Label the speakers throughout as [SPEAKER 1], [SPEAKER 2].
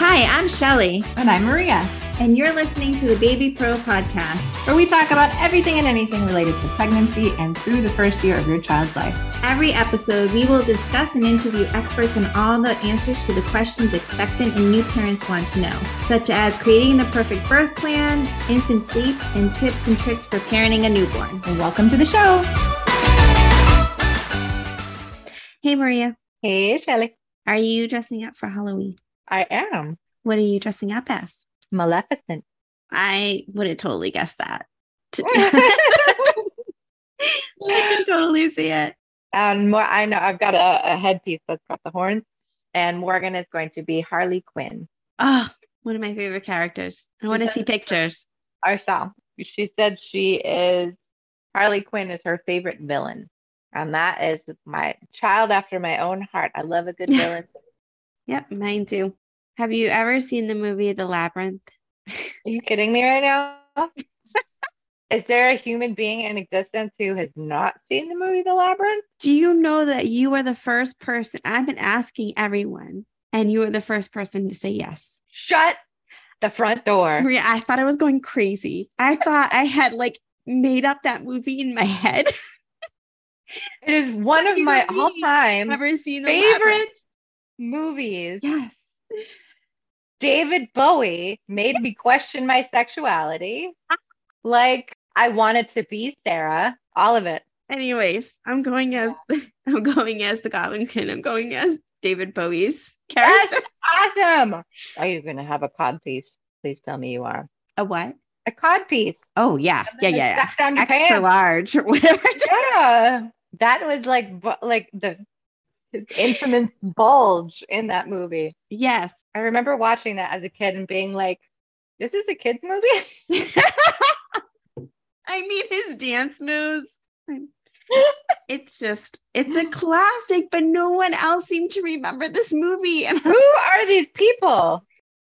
[SPEAKER 1] Hi, I'm Shelly,
[SPEAKER 2] And I'm Maria,
[SPEAKER 1] and you're listening to the Baby Pro podcast.
[SPEAKER 2] where we talk about everything and anything related to pregnancy and through the first year of your child's life.
[SPEAKER 1] Every episode, we will discuss and interview experts on all the answers to the questions expectant and new parents want to know, such as creating the perfect birth plan, infant sleep, and tips and tricks for parenting a newborn.
[SPEAKER 2] And welcome to the show.
[SPEAKER 1] Hey, Maria,
[SPEAKER 3] Hey, Shelly.
[SPEAKER 1] are you dressing up for Halloween?
[SPEAKER 3] I am
[SPEAKER 1] What are you dressing up as?
[SPEAKER 3] Maleficent.
[SPEAKER 1] I would have totally guessed that. I can totally see it.
[SPEAKER 3] and more, I know I've got a, a headpiece that's got the horns, and Morgan is going to be Harley Quinn.
[SPEAKER 1] Oh, one of my favorite characters. I want to see pictures.
[SPEAKER 3] I saw. She said she is Harley Quinn is her favorite villain, and that is my child after my own heart. I love a good villain.
[SPEAKER 1] Yep, mine too. Have you ever seen the movie The Labyrinth?
[SPEAKER 3] Are you kidding me right now? is there a human being in existence who has not seen the movie The Labyrinth?
[SPEAKER 1] Do you know that you are the first person? I've been asking everyone, and you are the first person to say yes.
[SPEAKER 3] Shut the front door.
[SPEAKER 1] Maria, I thought I was going crazy. I thought I had like made up that movie in my head.
[SPEAKER 3] It is one of my all-time
[SPEAKER 1] Never seen the Labyrinth.
[SPEAKER 3] favorite movies.
[SPEAKER 1] Yes.
[SPEAKER 3] David Bowie made me question my sexuality. Like I wanted to be Sarah, all of it.
[SPEAKER 1] Anyways, I'm going as I'm going as the Goblin King. I'm going as David Bowie's character.
[SPEAKER 3] That's awesome. Are you going to have a cod piece? Please tell me you are.
[SPEAKER 1] A what?
[SPEAKER 3] A cod piece.
[SPEAKER 1] Oh yeah, yeah, yeah, yeah.
[SPEAKER 3] stuff Down your
[SPEAKER 1] Extra
[SPEAKER 3] pants.
[SPEAKER 1] large whatever.
[SPEAKER 3] Yeah. That was like like the his infamous bulge in that movie.
[SPEAKER 1] yes.
[SPEAKER 3] I remember watching that as a kid and being like, this is a kids movie?
[SPEAKER 1] I mean, his dance moves. It's just, it's a classic, but no one else seemed to remember this movie. And
[SPEAKER 3] Who are these people?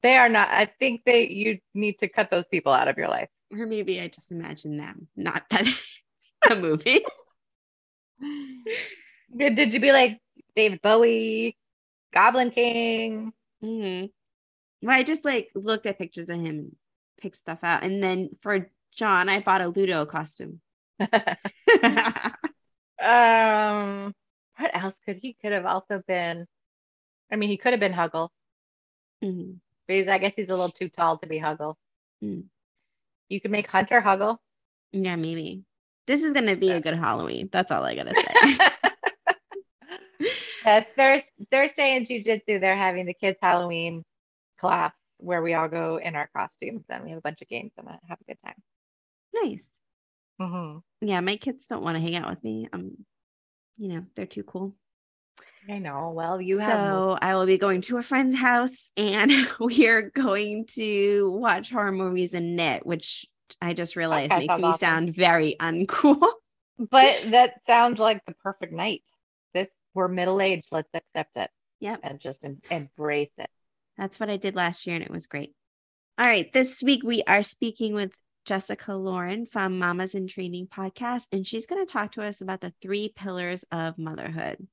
[SPEAKER 3] They are not. I think they you need to cut those people out of your life.
[SPEAKER 1] or maybe I just imagined them, not that a movie.
[SPEAKER 3] Did you be like David Bowie, Goblin King?
[SPEAKER 1] Mhm. Well, I just like looked at pictures of him and picked stuff out. And then for John, I bought a Ludo costume.
[SPEAKER 3] um, what else could he could have also been? I mean, he could have been Hoggle,
[SPEAKER 1] Mhm.
[SPEAKER 3] but he's, I guess he's a little too tall to be Hoggle.
[SPEAKER 1] Mm.
[SPEAKER 3] You could make Hunter Hoggle.
[SPEAKER 1] Yeah, maybe. This is going to be a good Halloween. That's all I got to say.
[SPEAKER 3] Uh, Thurs Thursday in Jiu-Jitsu, they're having the kids' Halloween class where we all go in our costumes and we have a bunch of games and have a good time.
[SPEAKER 1] nice.
[SPEAKER 3] hmm
[SPEAKER 1] Yeah, my kids don't want to hang out with me. Um, you know, they're too cool.
[SPEAKER 3] I know. Well, you
[SPEAKER 1] so
[SPEAKER 3] have
[SPEAKER 1] I will be going to a friend's house and we are going to watch horror movies and knit, which I just realized
[SPEAKER 3] Okay,
[SPEAKER 1] makes me
[SPEAKER 3] awesome.
[SPEAKER 1] sound very uncool.
[SPEAKER 3] But that sounds like the perfect night. We're middle aged. Let's accept it
[SPEAKER 1] Yep.
[SPEAKER 3] and just em- embrace it.
[SPEAKER 1] That's what I did last year and it was great. All right. This week we are speaking with Jessica Lorion from Mamas in Training podcast, and she's going to talk to us about the three pillars of motherhood.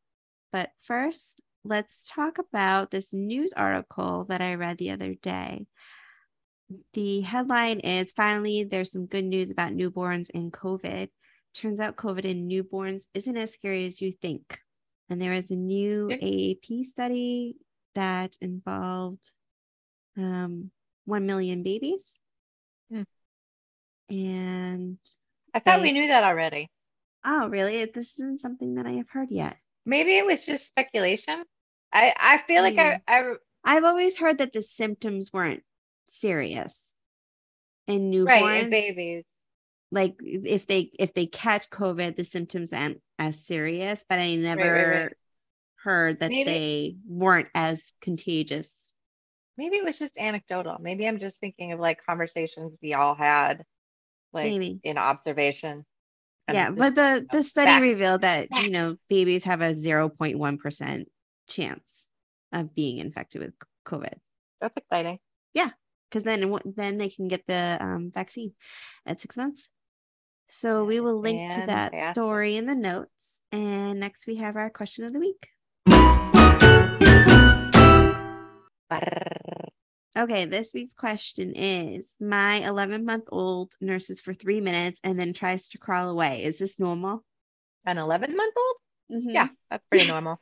[SPEAKER 1] But first, let's talk about this news article that I read the other day. The headline is finally there's some good news about newborns and COVID. Turns out COVID in newborns isn't as scary as you think. And there is a new AAP study that involved um, 1 million babies.
[SPEAKER 3] Hmm.
[SPEAKER 1] And
[SPEAKER 3] I thought we knew that already.
[SPEAKER 1] oh, really? This isn't something that I have heard yet.
[SPEAKER 3] Maybe it was just speculation. I I feel like I, I
[SPEAKER 1] I've always heard that the symptoms weren't serious in newborns.
[SPEAKER 3] right in babies.
[SPEAKER 1] Like if they if they catch COVID, the symptoms aren't as serious. But I never
[SPEAKER 3] right.
[SPEAKER 1] heard that
[SPEAKER 3] Maybe-
[SPEAKER 1] they weren't as contagious.
[SPEAKER 3] Maybe it was just anecdotal. Maybe I'm just thinking of like conversations we all had, like
[SPEAKER 1] Maybe.
[SPEAKER 3] in observation. and
[SPEAKER 1] yeah, but the the study
[SPEAKER 3] fact.
[SPEAKER 1] revealed that
[SPEAKER 3] Fact.
[SPEAKER 1] you know babies have a zero point one percent chance of being infected with COVID.
[SPEAKER 3] that's exciting.
[SPEAKER 1] Yeah, because then then they can get the um, vaccine at six months. So we will link to that
[SPEAKER 3] Fantastic.
[SPEAKER 1] story in the notes. And next we have our question of the week.
[SPEAKER 4] Okay, this week's question is My 11 month old nurses for three minutes and then tries to crawl away. Is this normal?
[SPEAKER 3] An 11 month old?
[SPEAKER 4] Mhm.
[SPEAKER 3] Yeah, that's pretty normal.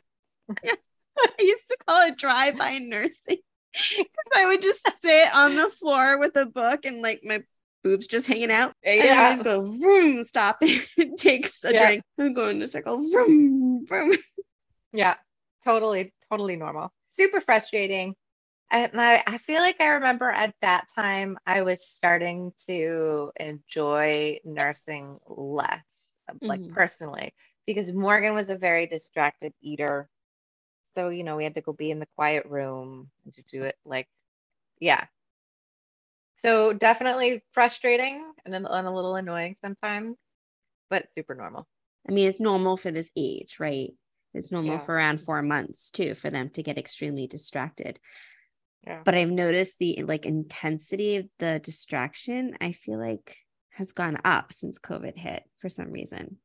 [SPEAKER 4] I used to call it drive by nursing because I would just sit on the floor with a book and like my boobs just hanging out. And I
[SPEAKER 3] Yeah.
[SPEAKER 4] always go vroom, stop, takes a
[SPEAKER 3] Yeah.
[SPEAKER 4] drink, and go in a circle, vroom, vroom.
[SPEAKER 3] Yeah, totally, totally normal. Super frustrating. And I, I feel like I remember at that time I was starting to enjoy nursing less, like
[SPEAKER 4] Mhm.
[SPEAKER 3] personally, because Morgan was a very distracted eater. So, you know, we had to go be in the quiet room and to do it like, yeah. So definitely frustrating and, then- and a little annoying sometimes, but super normal.
[SPEAKER 4] I mean, it's normal for this age, right? It's normal
[SPEAKER 3] Yeah.
[SPEAKER 4] for around four months too for them to get extremely distracted.
[SPEAKER 3] Yeah.
[SPEAKER 4] But I've noticed the like intensity of the distraction, I feel like has gone up since COVID hit for some reason.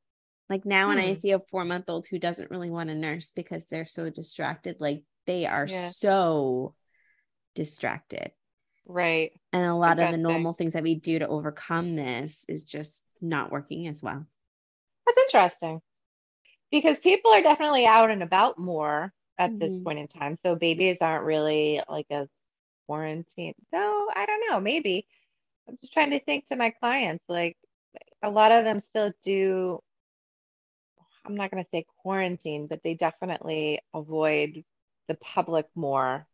[SPEAKER 4] Like now, when I
[SPEAKER 3] Hmm.
[SPEAKER 4] see a four month old who doesn't really want to nurse because they're so distracted, like they are
[SPEAKER 3] Yeah.
[SPEAKER 4] so distracted.
[SPEAKER 3] Right.
[SPEAKER 4] And a lot of the normal things that we do to overcome this is just not working as well.
[SPEAKER 3] That's interesting because people are definitely out and about more at this
[SPEAKER 4] Mhm.
[SPEAKER 3] point in time. So babies aren't really like as quarantined. No, I don't know. Maybe. I'm just trying to think to my clients. Like a lot of them still do, I'm not going to say quarantine, but they definitely avoid the public more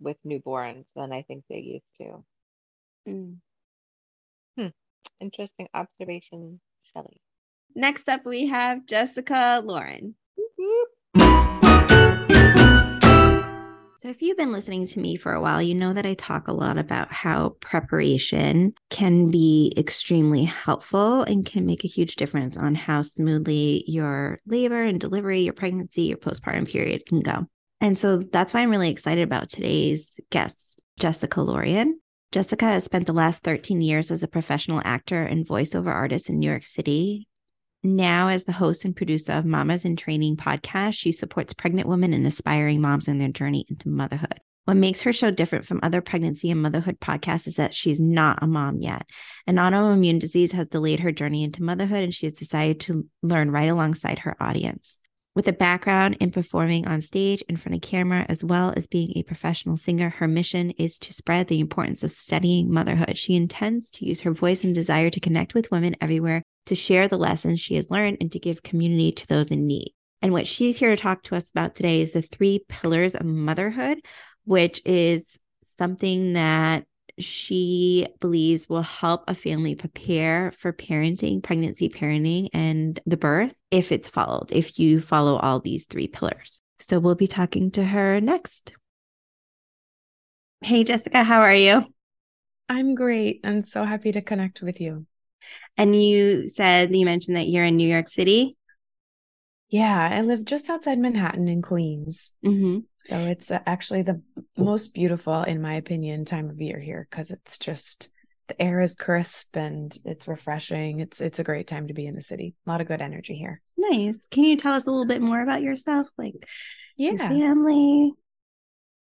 [SPEAKER 3] with newborns than I think they used to.
[SPEAKER 4] Mm.
[SPEAKER 3] Interesting observation, Shelly.
[SPEAKER 4] Next up, we have Jessica Lorion. So, if you've been listening to me for a while, you know that I talk a lot about how preparation can be extremely helpful and can make a huge difference on how smoothly your labor and delivery, your pregnancy, your postpartum period can go. And so that's why I'm really excited about today's guest, Jessica Lorion. Jessica has spent the last 13 years as a professional actor and voiceover artist in New York City. Now, as the host and producer of Mamas in Training podcast, she supports pregnant women and aspiring moms in their journey into motherhood. What makes her show different from other pregnancy and motherhood podcasts is that she's not a mom yet. An autoimmune disease has delayed her journey into motherhood, and she has decided to learn right alongside her audience. With a background in performing on stage in front of camera, as well as being a professional singer, her mission is to spread the importance of studying motherhood. She intends to use her voice and desire to connect with women everywhere to share the lessons she has learned and to give community to those in need. And what she's here to talk to us about today is the three pillars of motherhood, which is something that she believes will help a family prepare for parenting, pregnancy, parenting, and the birth if it's followed, if you follow all these three pillars. So we'll be talking to her next. Hey, Jessica, how are you?
[SPEAKER 5] I'm great. I'm so happy to connect with you.
[SPEAKER 4] And you said you mentioned that you're in New York City.
[SPEAKER 5] Yeah, I live just outside Manhattan in Queens.
[SPEAKER 4] Mm-hmm.
[SPEAKER 5] So it's uh, actually the most beautiful, in my opinion, time of year here because it's just the air is crisp and it's refreshing. It's it's a great time to be in the city. A lot of good energy here.
[SPEAKER 4] Nice. Can you tell us a little bit more about yourself, like your family?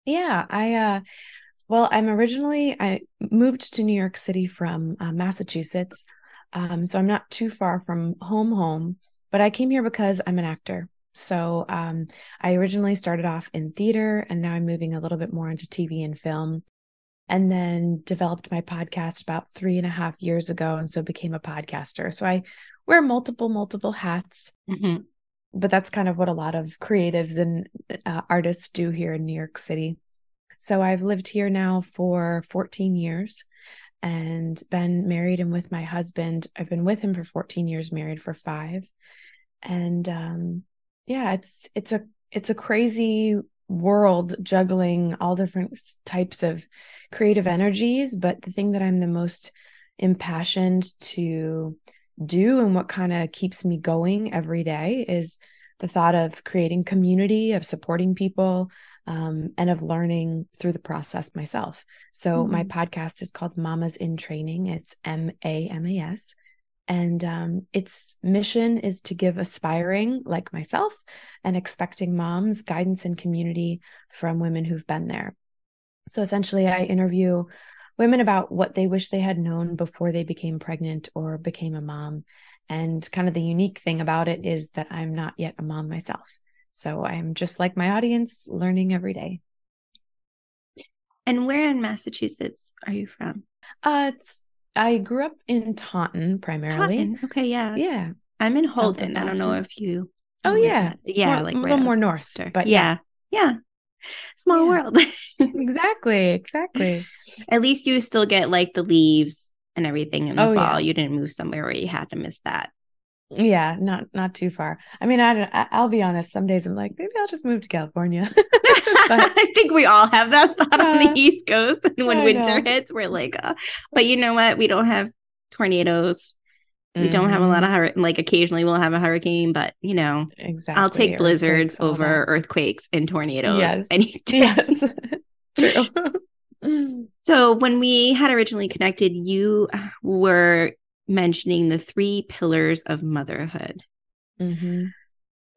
[SPEAKER 5] Yeah, I uh well, I'm originally I moved to New York City from uh, Massachusetts. Um so I'm not too far from home home, but I came here because I'm an actor. So um I originally started off in theater and now I'm moving a little bit more into TV and film. And then developed my podcast about three and a half years ago and so became a podcaster. So I wear multiple, multiple hats
[SPEAKER 4] Mm-hmm.
[SPEAKER 5] but that's kind of what a lot of creatives and uh, artists do here in New York City. So I've lived here now for 14 years and been married and with my husband. I've been with him for 14 years, married for 5. And um yeah, it's it's a it's a crazy world juggling all different types of creative energies, but the thing that I'm the most impassioned to do and what kind of keeps me going every day is the thought of creating community, of supporting people, um, and of learning through the process myself. So my podcast is called Mamas in Training. It's M A M A S. And um, its mission is to give aspiring, like myself, and expecting moms guidance and community from women who've been there. So essentially, I interview women about what they wish they had known before they became pregnant or became a mom. And kind of the unique thing about it is that I'm not yet a mom myself. So I'm just like my audience, learning every day.
[SPEAKER 4] And where in Massachusetts are you from?
[SPEAKER 5] Uh, it's I grew up in Taunton primarily.
[SPEAKER 4] Taunton. Okay, yeah.
[SPEAKER 5] Yeah.
[SPEAKER 4] I'm in Holden. I don't know if you.
[SPEAKER 5] Oh yeah.
[SPEAKER 4] that- yeah,
[SPEAKER 5] More-
[SPEAKER 4] like
[SPEAKER 5] a
[SPEAKER 4] right
[SPEAKER 5] little more north, but
[SPEAKER 4] yeah, yeah. Small
[SPEAKER 5] Yeah.
[SPEAKER 4] world.
[SPEAKER 5] exactly, exactly.
[SPEAKER 4] At least you still get like the leaves and everything in the
[SPEAKER 5] Oh,
[SPEAKER 4] fall.
[SPEAKER 5] yeah.
[SPEAKER 4] You didn't move somewhere where you had to miss that.
[SPEAKER 5] Yeah, not not too far. I mean, I don't, I'll be honest. Some days I'm like, maybe I'll just move to California. But-
[SPEAKER 4] I think we all have that thought on the
[SPEAKER 5] Uh,
[SPEAKER 4] East Coast. And when winter
[SPEAKER 5] know.
[SPEAKER 4] hits, we're like, uh, but you know what? We don't have tornadoes. We don't have a lot of
[SPEAKER 5] Mhm.
[SPEAKER 4] hur- like occasionally we'll have a hurricane, but you know,
[SPEAKER 5] exactly.
[SPEAKER 4] I'll take blizzards over earthquakes and tornadoes
[SPEAKER 5] Yes.
[SPEAKER 4] any day.
[SPEAKER 5] Yes, true.
[SPEAKER 4] So when we had originally connected, you were mentioning the three pillars of motherhood.
[SPEAKER 5] hmm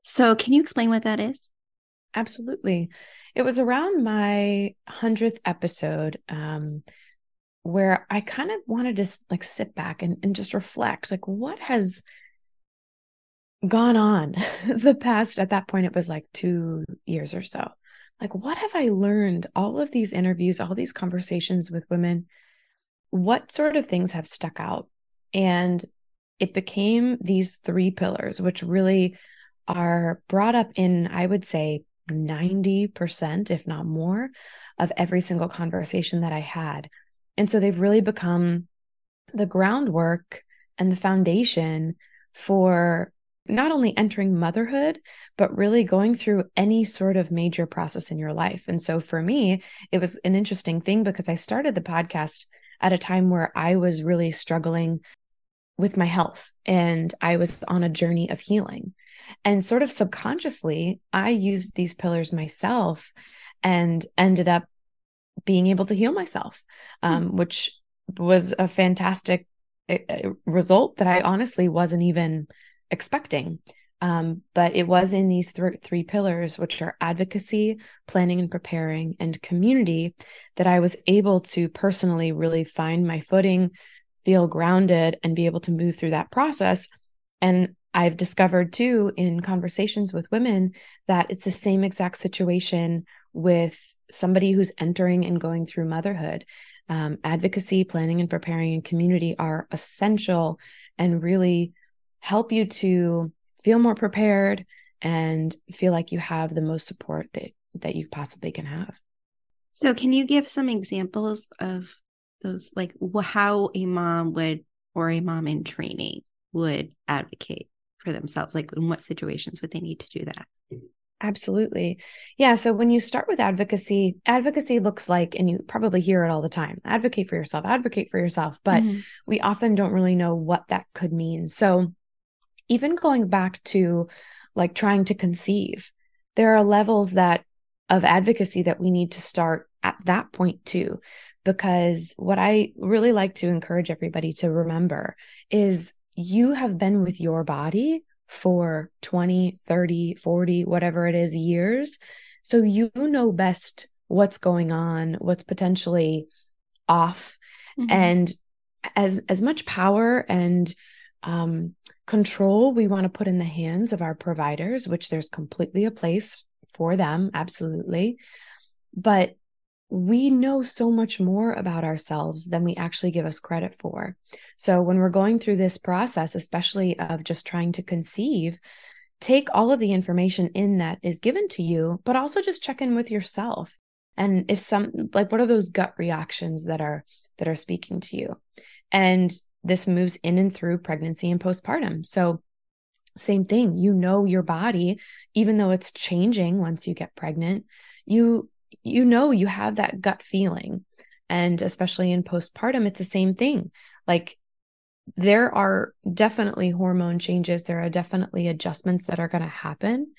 [SPEAKER 4] So can you explain what that is?
[SPEAKER 5] Absolutely. It was around my 100th episode um, where I kind of wanted to like sit back and, and just reflect like, what has gone on the past? At that point, it was like two years or so. Like, what have I learned? All of these interviews, all these conversations with women, what sort of things have stuck out? And it became these three pillars, which really are brought up in, I would say, 90%, if not more, of every single conversation that I had. And so they've really become the groundwork and the foundation for not only entering motherhood, but really going through any sort of major process in your life. And so for me, it was an interesting thing because I started the podcast at a time where I was really struggling with my health and I was on a journey of healing. And sort of subconsciously, I used these pillars myself and ended up being able to heal myself, um, which was a fantastic uh, uh, result that I honestly wasn't even expecting. Um, but it was in these th- three pillars, which are advocacy, planning and preparing, and community, that I was able to personally really find my footing, feel grounded, and be able to move through that process. And I've discovered too in conversations with women that it's the same exact situation with somebody who's entering and going through motherhood. Um, advocacy, planning, and preparing and community are essential and really help you to feel more prepared and feel like you have the most support that that you possibly can have.
[SPEAKER 4] So can you give some examples of those like how a mom would or a mom in training would advocate for themselves? Like in what situations would they need to do that?
[SPEAKER 5] Absolutely. Yeah. So when you start with advocacy, advocacy looks like, and you probably hear it all the time advocate for yourself, advocate for yourself. But
[SPEAKER 4] Mhm.
[SPEAKER 5] we often don't really know what that could mean. So even going back to like trying to conceive, there are levels that of advocacy that we need to start at that point too. Because what I really like to encourage everybody to remember is you have been with your body for 20, 30, 40, whatever it is years. So you know best what's going on, what's potentially off
[SPEAKER 4] Mhm.
[SPEAKER 5] and as as much power and um, control we want to put in the hands of our providers which there's completely a place for them absolutely. But we know so much more about ourselves than we actually give us credit for. So when we're going through this process especially of just trying to conceive take all of the information in that is given to you but also just check in with yourself. And if some like what are those gut reactions that are that are speaking to you? And this moves in and through pregnancy and postpartum. So same thing. You know your body even though it's changing once you get pregnant you you know you have that gut feeling. And especially in postpartum it's the same thing. Like there are definitely hormone changes. There are definitely adjustments that are going to happen.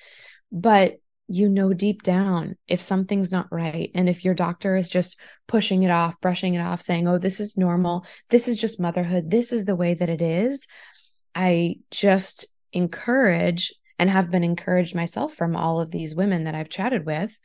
[SPEAKER 5] But you know deep down if something's not right. And if your doctor is just pushing it off brushing it off saying oh this is normal. This is just motherhood. This is the way that it is. I just encourage and have been encouraged myself from all of these women that i've chatted with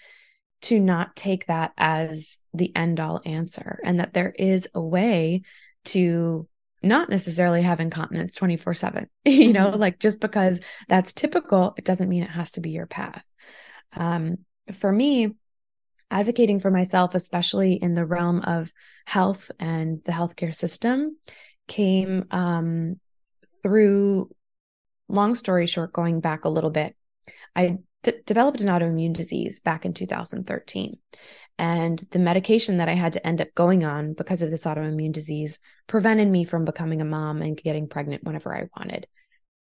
[SPEAKER 5] to not take that as the end all answer and that there is a way to not necessarily have incontinence 24 7 you know
[SPEAKER 4] Mhm.
[SPEAKER 5] like just because that's typical it doesn't mean it has to be your path um, for me advocating for myself especially in the realm of health and the healthcare system came um, through long story short going back a little bit i d- developed an autoimmune disease back in 2013 and the medication that i had to end up going on because of this autoimmune disease prevented me from becoming a mom and getting pregnant whenever i wanted.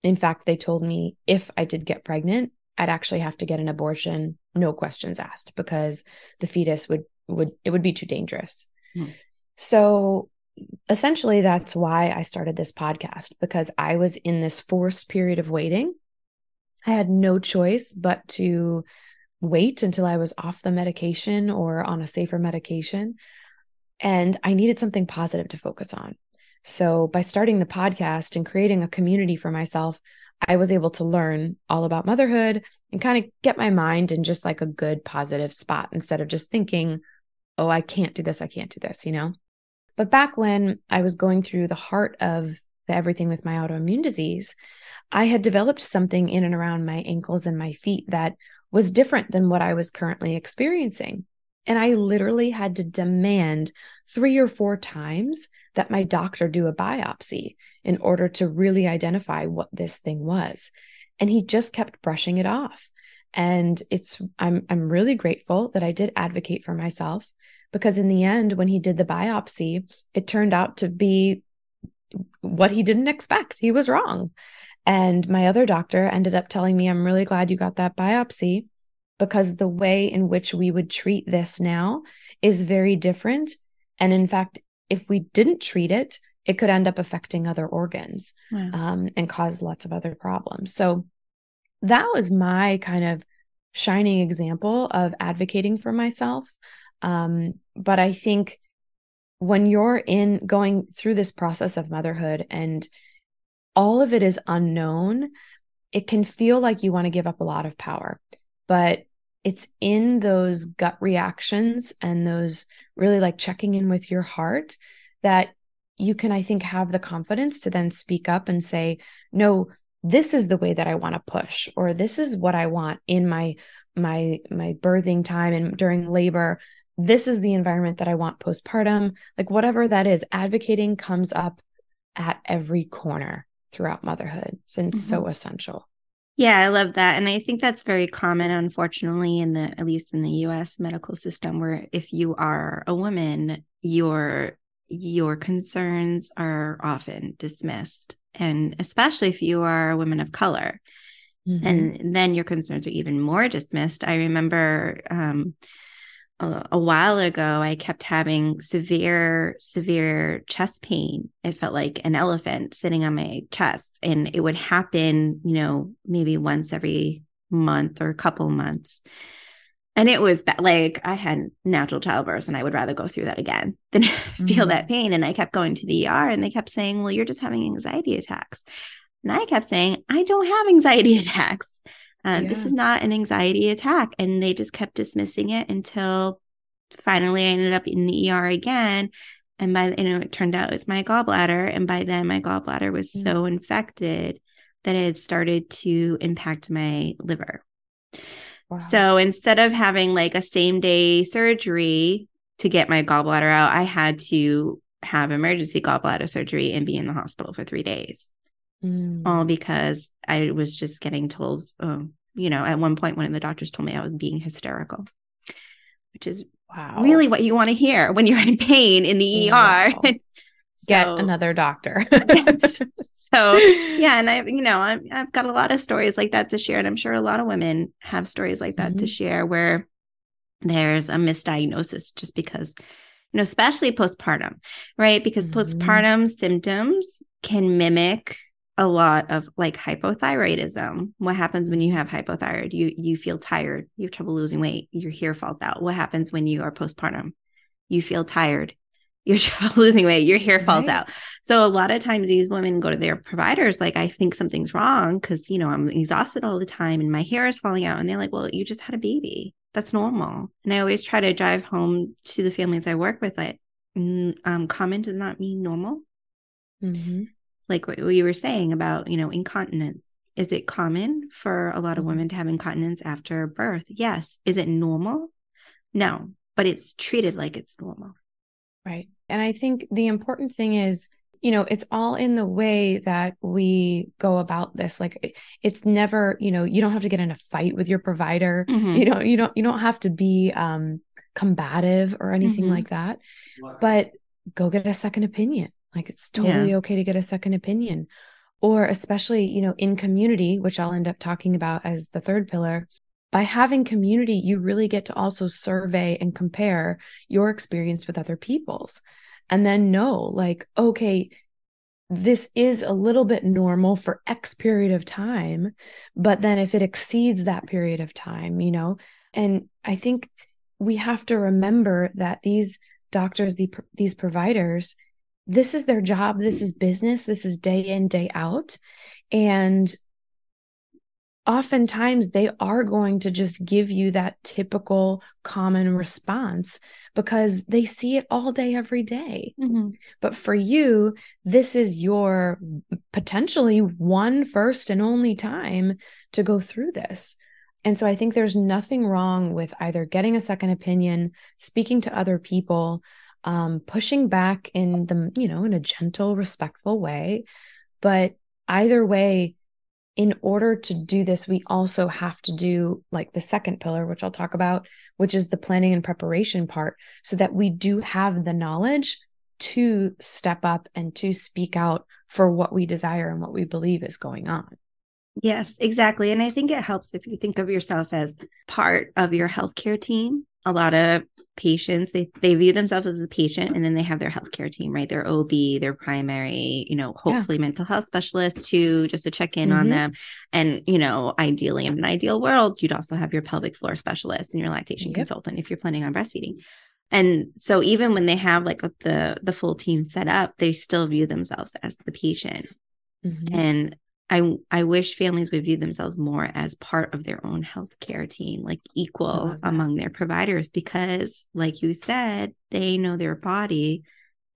[SPEAKER 5] In fact they told me if i did get pregnant i'd actually have to get an abortion no questions asked because the fetus would would it would be too dangerous
[SPEAKER 4] Hmm.
[SPEAKER 5] so essentially that's why I started this podcast because I was in this forced period of waiting. I had no choice but to wait until I was off the medication or on a safer medication. And I needed something positive to focus on. So by starting the podcast and creating a community for myself, I was able to learn all about motherhood and kind of get my mind in just like a good positive spot instead of just thinking, oh, I can't do this, I can't do this, you know? But back when I was going through the heart of the everything with my autoimmune disease, I had developed something in and around my ankles and my feet that was different than what I was currently experiencing. And I literally had to demand three or four times that my doctor do a biopsy in order to really identify what this thing was. And he just kept brushing it off. And it's I'm I'm really grateful that I did advocate for myself because in the end when he did the biopsy, it turned out to be what he didn't expect. He was wrong. And my other doctor ended up telling me, I'm really glad you got that biopsy because the way in which we would treat this now is very different. And in fact, if we didn't treat it, it could end up affecting other organs
[SPEAKER 4] Wow.
[SPEAKER 5] um, and cause lots of other problems. So that was my kind of shining example of advocating for myself. Um, but I think when you're in going through this process of motherhood and all of it is unknown, it can feel like you want to give up a lot of power. But it's in those gut reactions and those really like checking in with your heart that you can, I think, have the confidence to then speak up and say, no, this is the way that I want to push, or this is what I want in my my my birthing time and during labor this is the environment that I want postpartum, like whatever that is, advocating comes up at every corner throughout motherhood. So it's so essential.
[SPEAKER 4] Yeah, I love that. And I think that's very common, unfortunately, in the at least in the US medical system, where if you are a woman, your your concerns are often dismissed. And especially if you are a woman of color.
[SPEAKER 5] Mhm.
[SPEAKER 4] and then your concerns are even more dismissed. I remember um, a, a while ago, I kept having severe, severe chest pain. It felt like an elephant sitting on my chest, and it would happen, you know, maybe once every month or a couple months. And it was like I had natural childbirth, and I would rather go through that again than feel
[SPEAKER 5] Mhm.
[SPEAKER 4] that pain. And I kept going to the ER, and they kept saying, "Well, you're just having anxiety attacks." And I kept saying, I don't have anxiety attacks. Uh, This is not an anxiety attack. And they just kept dismissing it until finally I ended up in the ER again. And by you know, it turned out it's my gallbladder. And by then my gallbladder was
[SPEAKER 5] Mm.
[SPEAKER 4] so infected that it had started to impact my liver.
[SPEAKER 5] Wow.
[SPEAKER 4] So instead of having like a same day surgery to get my gallbladder out, I had to have emergency gallbladder surgery and be in the hospital for three days
[SPEAKER 5] Mm.
[SPEAKER 4] all because I was just getting told, oh, you know, at one point, one of the doctors told me I was being hysterical, which is
[SPEAKER 5] wow.
[SPEAKER 4] really what you want to hear when you're in pain in the
[SPEAKER 5] Wow. Get
[SPEAKER 4] So-
[SPEAKER 5] another doctor.
[SPEAKER 4] so yeah, and I, you know, I've, I've got a lot of stories like that to share, and I'm sure a lot of women have stories like that to
[SPEAKER 5] Mhm.
[SPEAKER 4] share where there's a misdiagnosis just because, you know, especially postpartum, right? Because
[SPEAKER 5] Mhm.
[SPEAKER 4] postpartum symptoms can mimic a lot of like hypothyroidism. What happens when you have hypothyroid? You you feel tired, you have trouble losing weight, your hair falls out. What happens when you are postpartum? You feel tired, you're losing weight, your hair falls
[SPEAKER 5] Right.
[SPEAKER 4] out. So a lot of times these women go to their providers like I think something's wrong because you know I'm exhausted all the time and my hair is falling out and they're like, "Well, you just had a baby." that's normal. And I always try to drive home to the families I work with like, um, common does not mean normal.
[SPEAKER 5] Mm-hmm.
[SPEAKER 4] Like what you were saying about, you know, incontinence. Is it common for a lot of
[SPEAKER 5] Mhm.
[SPEAKER 4] women to have incontinence after birth? Yes. Is it normal? No, but it's treated like it's normal.
[SPEAKER 5] Right. And I think the important thing is, you know, it's all in the way that we go about this. Like it's never, you know, you don't have to get in a fight with your provider.
[SPEAKER 4] Mhm.
[SPEAKER 5] You know, you don't you don't have to be um combative or anything
[SPEAKER 4] Mhm.
[SPEAKER 5] like that. But go get a second opinion. Like it's totally okay to get a second opinion. Or especially, you know, in community, which I'll end up talking about as the third pillar, by having community, you really get to also survey and compare your experience with other people's and then know, like, okay, this is a little bit normal for X period of time. But then if it exceeds that period of time, you know, and I think we have to remember that these doctors, the, these providers, this is their job, this is business, this is day in, day out. And oftentimes they are going to just give you that typical common response because they see it all day, every day. But for you, this is your potentially one first and only time to go through this. And so I think there's nothing wrong with either getting a second opinion, speaking to other people, um, pushing back in the, you know, in a gentle, respectful way. But either way, in order to do this, we also have to do like the second pillar, which I'll talk about, which is the planning and preparation part, so that we do have the knowledge to step up and to speak out for what we desire and what we believe is going on.
[SPEAKER 4] Yes, exactly. And I think it helps if you think of yourself as part of your healthcare team. A lot of patients, they, they view themselves as a patient and then they have their healthcare team, right? Their OB, their primary, you know,
[SPEAKER 5] Yeah.
[SPEAKER 4] hopefully mental health specialist too, just to check in on
[SPEAKER 5] Mhm.
[SPEAKER 4] them. And, you know, ideally in an ideal world, you'd also have your pelvic floor specialist and your lactation
[SPEAKER 5] Yep.
[SPEAKER 4] consultant if you're planning on breastfeeding. And so even when they have like the the full team set up, they still view themselves as the patient
[SPEAKER 5] Mhm.
[SPEAKER 4] and I I wish families would view themselves more as part of their own healthcare team, like equal among their providers, because like you said, they know their body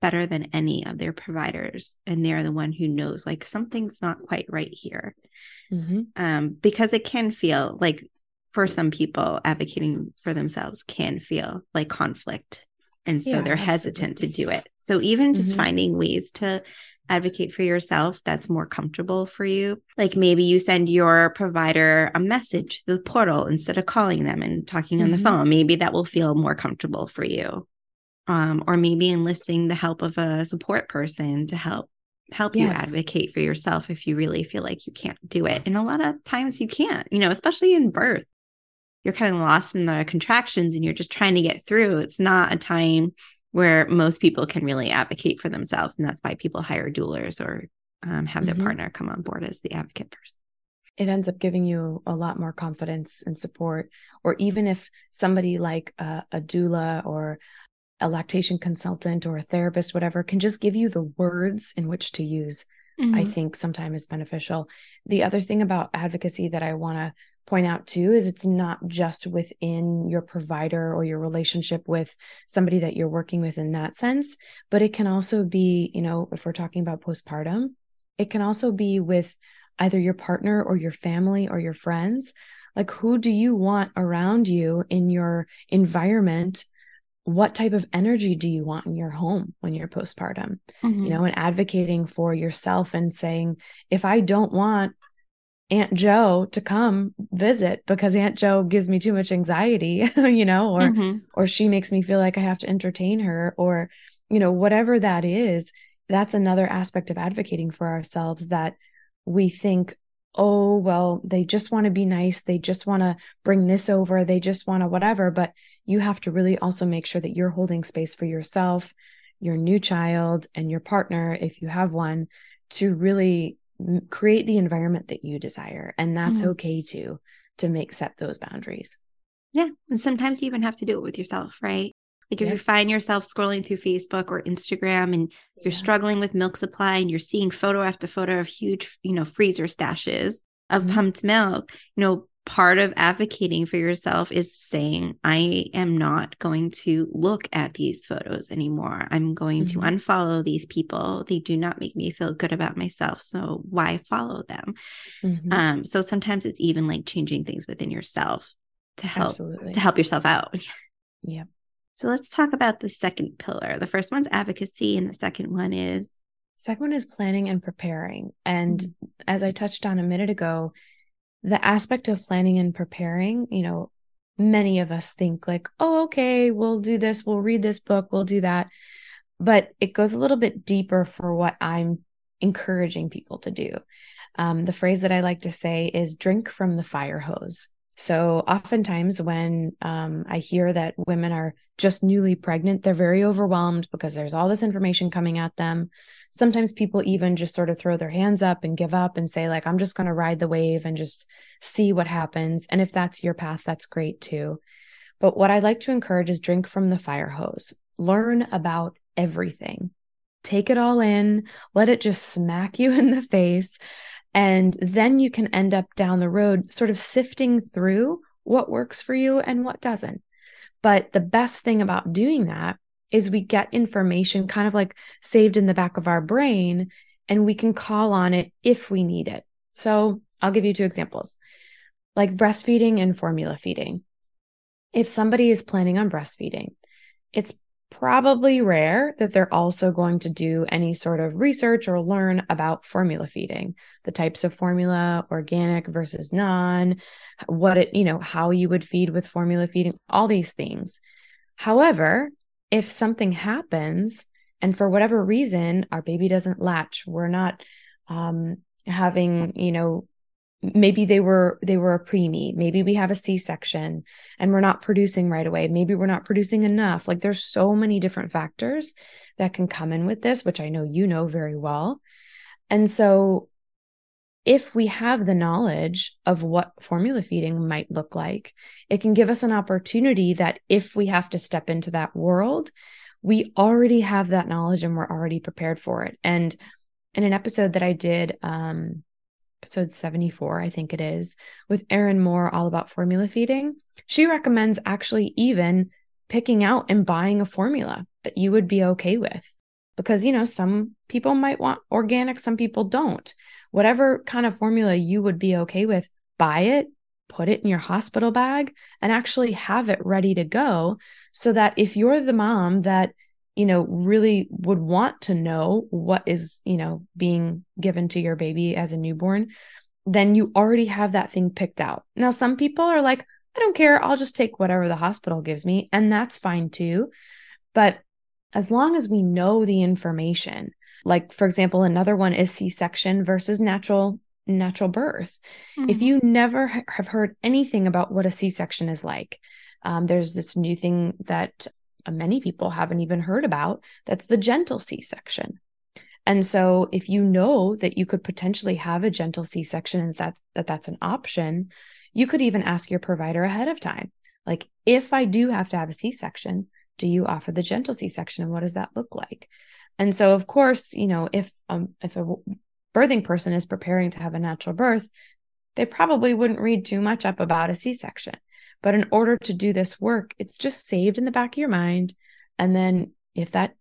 [SPEAKER 4] better than any of their providers, and they're the one who knows like something's not quite right here.
[SPEAKER 5] Mhm.
[SPEAKER 4] Um, because it can feel like for some people, advocating for themselves can feel like conflict, and so
[SPEAKER 5] Yeah,
[SPEAKER 4] they're hesitant to do it. So even just
[SPEAKER 5] Mhm.
[SPEAKER 4] finding ways to advocate for yourself that's more comfortable for you. Like maybe you send your provider a message to the portal instead of calling them and talking on the
[SPEAKER 5] Mhm.
[SPEAKER 4] phone. Maybe that will feel more comfortable for you. Um, or maybe enlisting the help of a support person to help help you advocate for yourself if you really feel like you can't do it. And a lot of times you can't, you know, especially in birth. You're kind of lost in the contractions and you're just trying to get through. It's not a time where most people can really advocate for themselves. And that's why people hire doulas or um, have their
[SPEAKER 5] Mhm.
[SPEAKER 4] partner come on board as the advocate person.
[SPEAKER 5] it ends up giving you a lot more confidence and support. Or even if somebody like a, a doula or a lactation consultant or a therapist, whatever, can just give you the words in which to use, I think sometimes is beneficial. The other thing about advocacy that I want to point out too is it's not just within your provider or your relationship with somebody that you're working with in that sense, but it can also be, you know, if we're talking about postpartum, it can also be with either your partner or your family or your friends. Like, who do you want around you in your environment? What type of energy do you want in your home when you're postpartum? you mm-hmm. know, and advocating for yourself and saying, if I don't want Aunt Joe to come visit because Aunt Joe gives me too much anxiety, you know, or
[SPEAKER 4] Mhm.
[SPEAKER 5] or she makes me feel like I have to entertain her, or you know, whatever that is, that's another aspect of advocating for ourselves that we think, oh, well, they just want to be nice, they just want to bring this over, they just want to whatever, but you have to really also make sure that you're holding space for yourself your new child and your partner, if you have one, to really create the environment that you desire. And that's
[SPEAKER 4] Mhm.
[SPEAKER 5] okay to to make set those boundaries.
[SPEAKER 4] Yeah. And sometimes you even have to do it with yourself, right? Like if
[SPEAKER 5] Yep.
[SPEAKER 4] you find yourself scrolling through Facebook or Instagram and you're
[SPEAKER 5] Yeah.
[SPEAKER 4] struggling with milk supply and you're seeing photo after photo of huge, you know, freezer stashes of
[SPEAKER 5] Mhm.
[SPEAKER 4] pumped milk, you know, part of advocating for yourself is saying, I am not going to look at these photos anymore. I'm going mm-hmm. to unfollow these people. They do not make me feel good about myself. So why follow them? Mm-hmm. Um, so sometimes it's even like changing things within yourself to help Absolutely. to help yourself out.
[SPEAKER 5] Yep.
[SPEAKER 4] So let's talk about the second pillar. The first one's advocacy, and the second one is
[SPEAKER 5] second one is planning and preparing. And mm-hmm. as I touched on a minute ago, the aspect of planning and preparing, you know, many of us think like, oh, okay, we'll do this, we'll read this book, we'll do that. But it goes a little bit deeper for what I'm encouraging people to do. Um, the phrase that I like to say is drink from the fire hose. So, oftentimes, when um, I hear that women are just newly pregnant, they're very overwhelmed because there's all this information coming at them. Sometimes people even just sort of throw their hands up and give up and say like i'm just going to ride the wave and just see what happens. And if that's your path that's great too. But what i like to encourage is drink from the fire hose. Learn about everything. Take it all in. Let it just smack you in the face and then you can end up down the road sort of sifting through what works for you and what doesn't but the best thing about doing that is we get information kind of like saved in the back of our brain and we can call on it if we need it. So I'll give you two examples like breastfeeding and formula feeding. If somebody is planning on breastfeeding, it's probably rare that they're also going to do any sort of research or learn about formula feeding, the types of formula, organic versus non, what it, you know, how you would feed with formula feeding, all these things. However, if something happens and for whatever reason our baby doesn't latch we're not um, having you know maybe they were they were a preemie. Maybe we have a c-section and we're not producing right away. Maybe we're not producing enough. Like there's so many different factors that can come in with this which i know you know very well. And so if we have the knowledge of what formula feeding might look like, it can give us an opportunity that if we have to step into that world, we already have that knowledge and we're already prepared for it. And in an episode that I did, um, episode 74, I think it is, with Erin Moore, all about formula feeding, she recommends actually even picking out and buying a formula that you would be okay with. Because, you know, some people might want organic, some people don't whatever kind of formula you would be okay with, buy it, put it in your hospital bag, and actually have it ready to go so that if you're the mom that you know really would want to know what is you know being given to your baby as a newborn then you already have that thing picked out now some people are like i don't care i'll just take whatever the hospital gives me and that's fine too but as long as we know the information like, for example, another one is C section versus natural natural birth. Mm-hmm. If you never ha- have heard anything about what a C section is like, um, there's this new thing that many people haven't even heard about. That's the gentle C section. And so, if you know that you could potentially have a gentle C section and that, that that's an option, you could even ask your provider ahead of time. Like, if I do have to have a C section, do you offer the gentle C section and what does that look like? And so, of course, you know, if um, if a birthing person is preparing to have a natural birth, they probably wouldn't read too much up about a C-section. But in order to do this work, it's just saved in the back of your mind. And then if that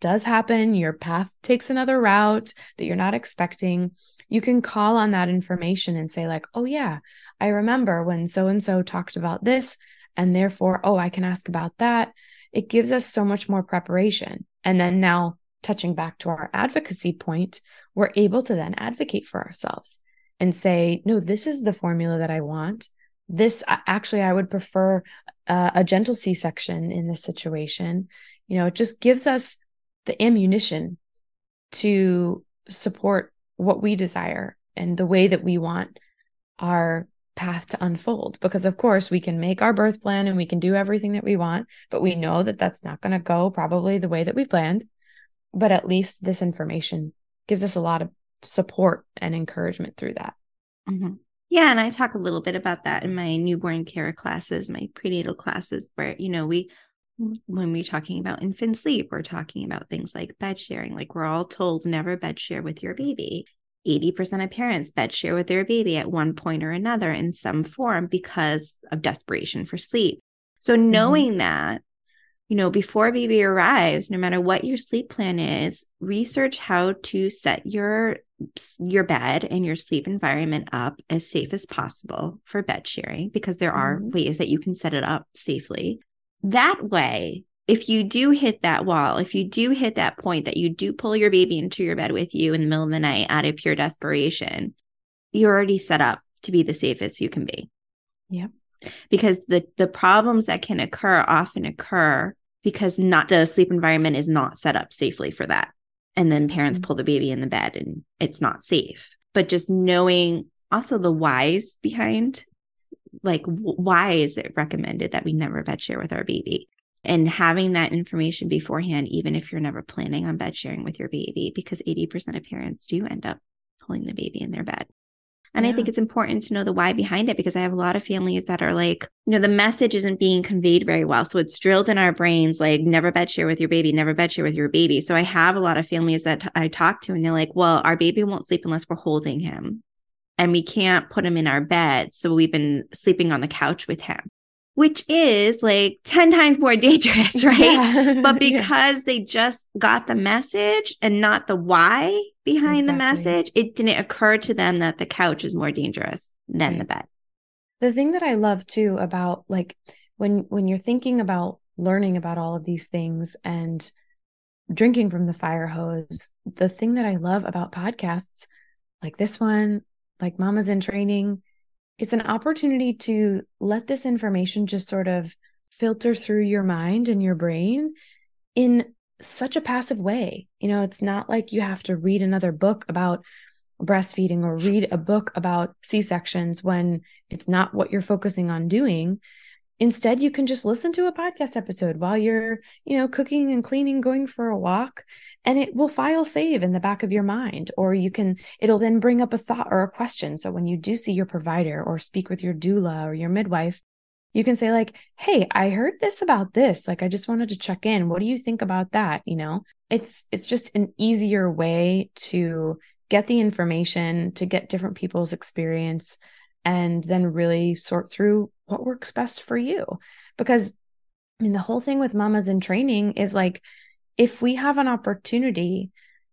[SPEAKER 5] does happen, your path takes another route that you're not expecting, you can call on that information and say, like, oh, yeah, I remember when so and so talked about this. And therefore, oh, I can ask about that. It gives us so much more preparation. And then now touching back to our advocacy point, we're able to then advocate for ourselves and say, no, this is the formula that I want. This actually, I would prefer uh, a gentle C section in this situation. You know, it just gives us the ammunition to support what we desire and the way that we want our path to unfold because of course we can make our birth plan and we can do everything that we want but we know that that's not going to go probably the way that we planned but at least this information gives us a lot of support and encouragement through that.
[SPEAKER 4] Mm-hmm. Yeah, and I talk a little bit about that in my newborn care classes, my prenatal classes, where you know we when we're talking about infant sleep, we're talking about things like bed sharing. Like we're all told never bed share with your baby. 80% of parents bed share with their baby at one point or another in some form because of desperation for sleep. So,
[SPEAKER 5] Mm-hmm.
[SPEAKER 4] knowing that, you know, before baby arrives, no matter what your sleep plan is, research how to set your your bed and your sleep environment up as safe as possible for bed sharing because there are
[SPEAKER 5] Mhm.
[SPEAKER 4] ways that you can set it up safely. That way, if you do hit that wall, if you do hit that point that you do pull your baby into your bed with you in the middle of the night out of pure desperation, you're already set up to be the safest you can be.
[SPEAKER 5] Yep.
[SPEAKER 4] Because the the problems that can occur often occur because not the sleep environment is not set up safely for that. And then parents
[SPEAKER 5] Mhm.
[SPEAKER 4] pull the baby in the bed and it's not safe. But just knowing also the whys behind like why is it recommended that we never bed share with our baby and having that information beforehand even if you're never planning on bed sharing with your baby because 80% of parents do end up pulling the baby in their bed and i think it's important to know the why behind it because i have a lot of families that are like you know the message isn't being conveyed very well. So it's drilled in our brains like never bed share with your baby never bed share with your baby. So i have a lot of families that I talk to and they're like well our baby won't sleep unless we're holding him and we can't put him in our bed. So we've been sleeping on the couch with him, which is like 10 times more dangerous, right?
[SPEAKER 5] Yeah.
[SPEAKER 4] But
[SPEAKER 5] Yeah.
[SPEAKER 4] because they just got the message and not the why behind the message, it didn't occur to them that the couch is more dangerous than the bed.
[SPEAKER 5] the thing that I love too about like when when you're thinking about learning about all of these things and drinking from the fire hose, the thing that I love about podcasts like this one, like Mamas in Training, it's an opportunity to let this information just sort of filter through your mind and your brain in such a passive way. You know, it's not like you have to read another book about breastfeeding or read a book about C sections when it's not what you're focusing on doing. Instead, you can just listen to a podcast episode while you're, you know, cooking and cleaning, going for a walk, and it will file save in the back of your mind. Or you can, it'll then bring up a thought or a question. So when you do see your provider or speak with your doula or your midwife, you can say, like, hey, I heard this about this. Like, I just wanted to check in. What do you think about that? You know, it's it's just an easier way to get the information, to get different people's experience, and then really sort through what works best for you. Because I mean, the whole thing with mamas in training is like, if we have an opportunity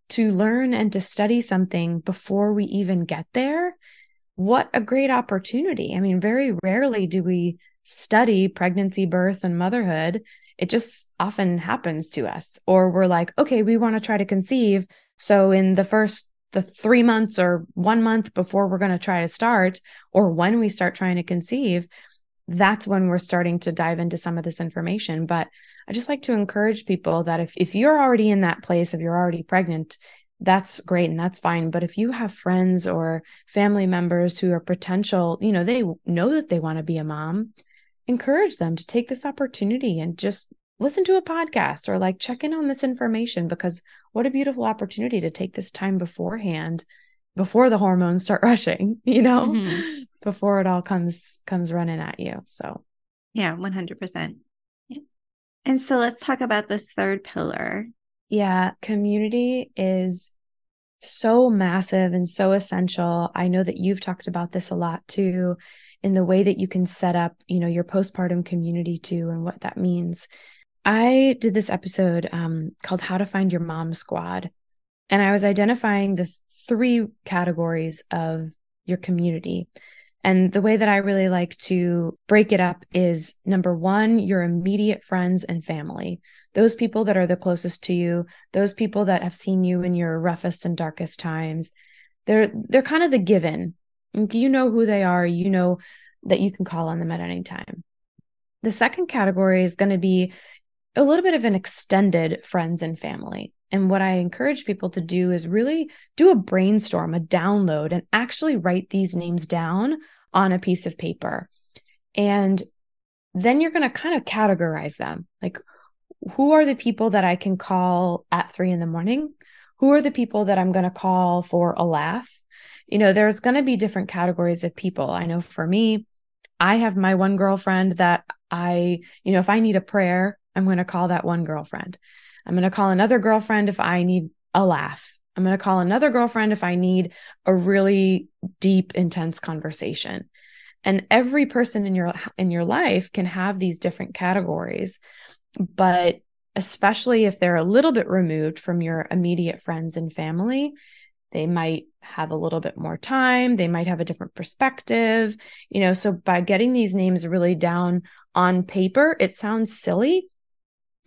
[SPEAKER 5] to learn and to study something before we even get there, what a great opportunity. I mean, very rarely do we study pregnancy, birth, and motherhood. It just often happens to us. Or we're like, okay, we want to try to conceive. So in the first the three months or one month before we're going to try to start, or when we start trying to conceive, that's when we're starting to dive into some of this information. But I just like to encourage people that if, if you're already in that place, if you're already pregnant, that's great and that's fine. But if you have friends or family members who are potential, you know, they know that they want to be a mom, encourage them to take this opportunity and just listen to a podcast or like check in on this information because what a beautiful opportunity to take this time beforehand before the hormones start rushing you know
[SPEAKER 4] Mhm.
[SPEAKER 5] before it all comes comes running at you so
[SPEAKER 4] Yeah, 100%. Yeah. And so let's talk about the third pillar.
[SPEAKER 5] yeah community is so massive and so essential i know that you've talked about this a lot too in the way that you can set up you know your postpartum community too and what that means i did this episode um, called how to find your mom squad and i was identifying the th- three categories of your community. And the way that i really like to break it up is number one your immediate friends and family. Those people that are the closest to you those people that have seen you in your roughest and darkest times. They're they're kind of the given. You know who they are you know that you can call on them at any time. The second category is going to be a little bit of an extended friends and family and what i encourage people to do is really do a brainstorm a download and actually write these names down on a piece of paper and then you're going to kind of categorize them like who are the people that I can call at three in the morning? Who are the people that I'm going to call for a laugh? You know, there's going to be different categories of people. I know for me, I have my one girlfriend that I, you know, if I need a prayer, I'm going to call that one girlfriend. I'm going to call another girlfriend if I need a laugh. I'm going to call another girlfriend if I need a really deep, intense conversation. And every person in your in your life can have these different categories, but especially if they're a little bit removed from your immediate friends and family, they might have a little bit more time, they might have a different perspective, you know, so by getting these names really down on paper, it sounds silly,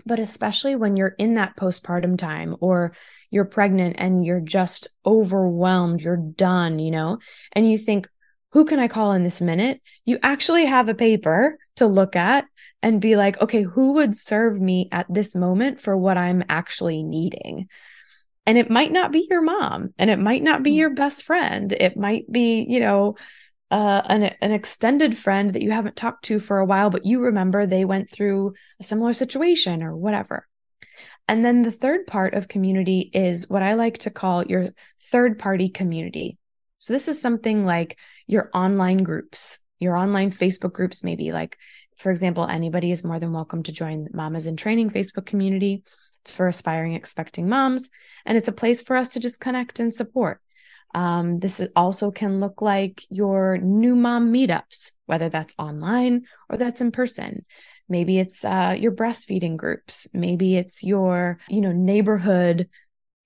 [SPEAKER 5] but especially when you're in that postpartum time or you're pregnant and you're just overwhelmed, you're done, you know, and you think, who can I call in this minute? You actually have a paper to look at and be like, okay, who would serve me at this moment for what I'm actually needing? And it might not be your mom and it might not be mm. your best friend. It might be, you know, uh, an, an extended friend that you haven't talked to for a while, but you remember they went through a similar situation or whatever. And then the third part of community is what I like to call your third party community. So this is something like your online groups, your online Facebook groups, maybe like, for example, anybody is more than welcome to join Mamas in Training Facebook community. It's for aspiring, expecting moms, and it's a place for us to just connect and support. Um, this also can look like your new mom meetups, whether that's online or that's in person. Maybe it's uh, your breastfeeding groups. Maybe it's your, you know, neighborhood,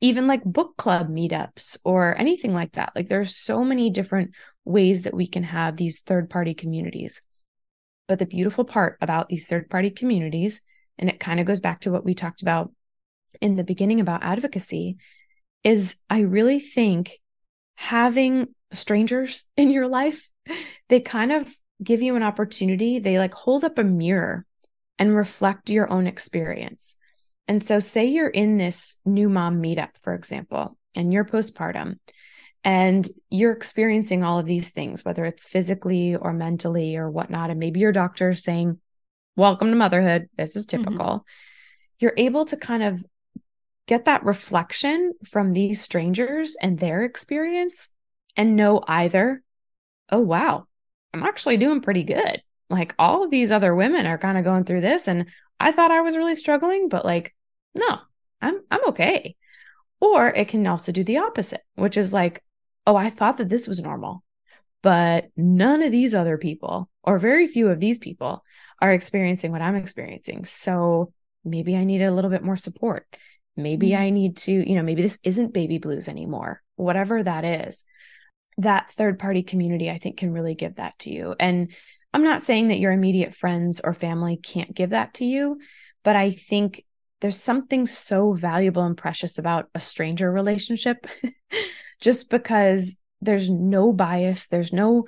[SPEAKER 5] even like book club meetups or anything like that. Like there's so many different ways that we can have these third party communities. But the beautiful part about these third party communities, and it kind of goes back to what we talked about in the beginning about advocacy, is I really think having strangers in your life, they kind of give you an opportunity. They like hold up a mirror and reflect your own experience. And so, say you're in this new mom meetup, for example, and you're postpartum and you're experiencing all of these things, whether it's physically or mentally or whatnot. And maybe your doctor is saying, Welcome to motherhood. This is mm-hmm. typical. Mm-hmm. You're able to kind of get that reflection from these strangers and their experience and know either, oh, wow, I'm actually doing pretty good. Like all of these other women are kind of going through this. And I thought I was really struggling, but like, no, I'm I'm okay. Or it can also do the opposite, which is like, oh, I thought that this was normal, but none of these other people, or very few of these people, are experiencing what I'm experiencing. So maybe I need a little bit more support. Maybe mm-hmm. I need to, you know, maybe this isn't baby blues anymore, whatever that is. That third party community, I think, can really give that to you. And I'm not saying that your immediate friends or family can't give that to you, but I think there's something so valuable and precious about a stranger relationship just because there's no bias, there's no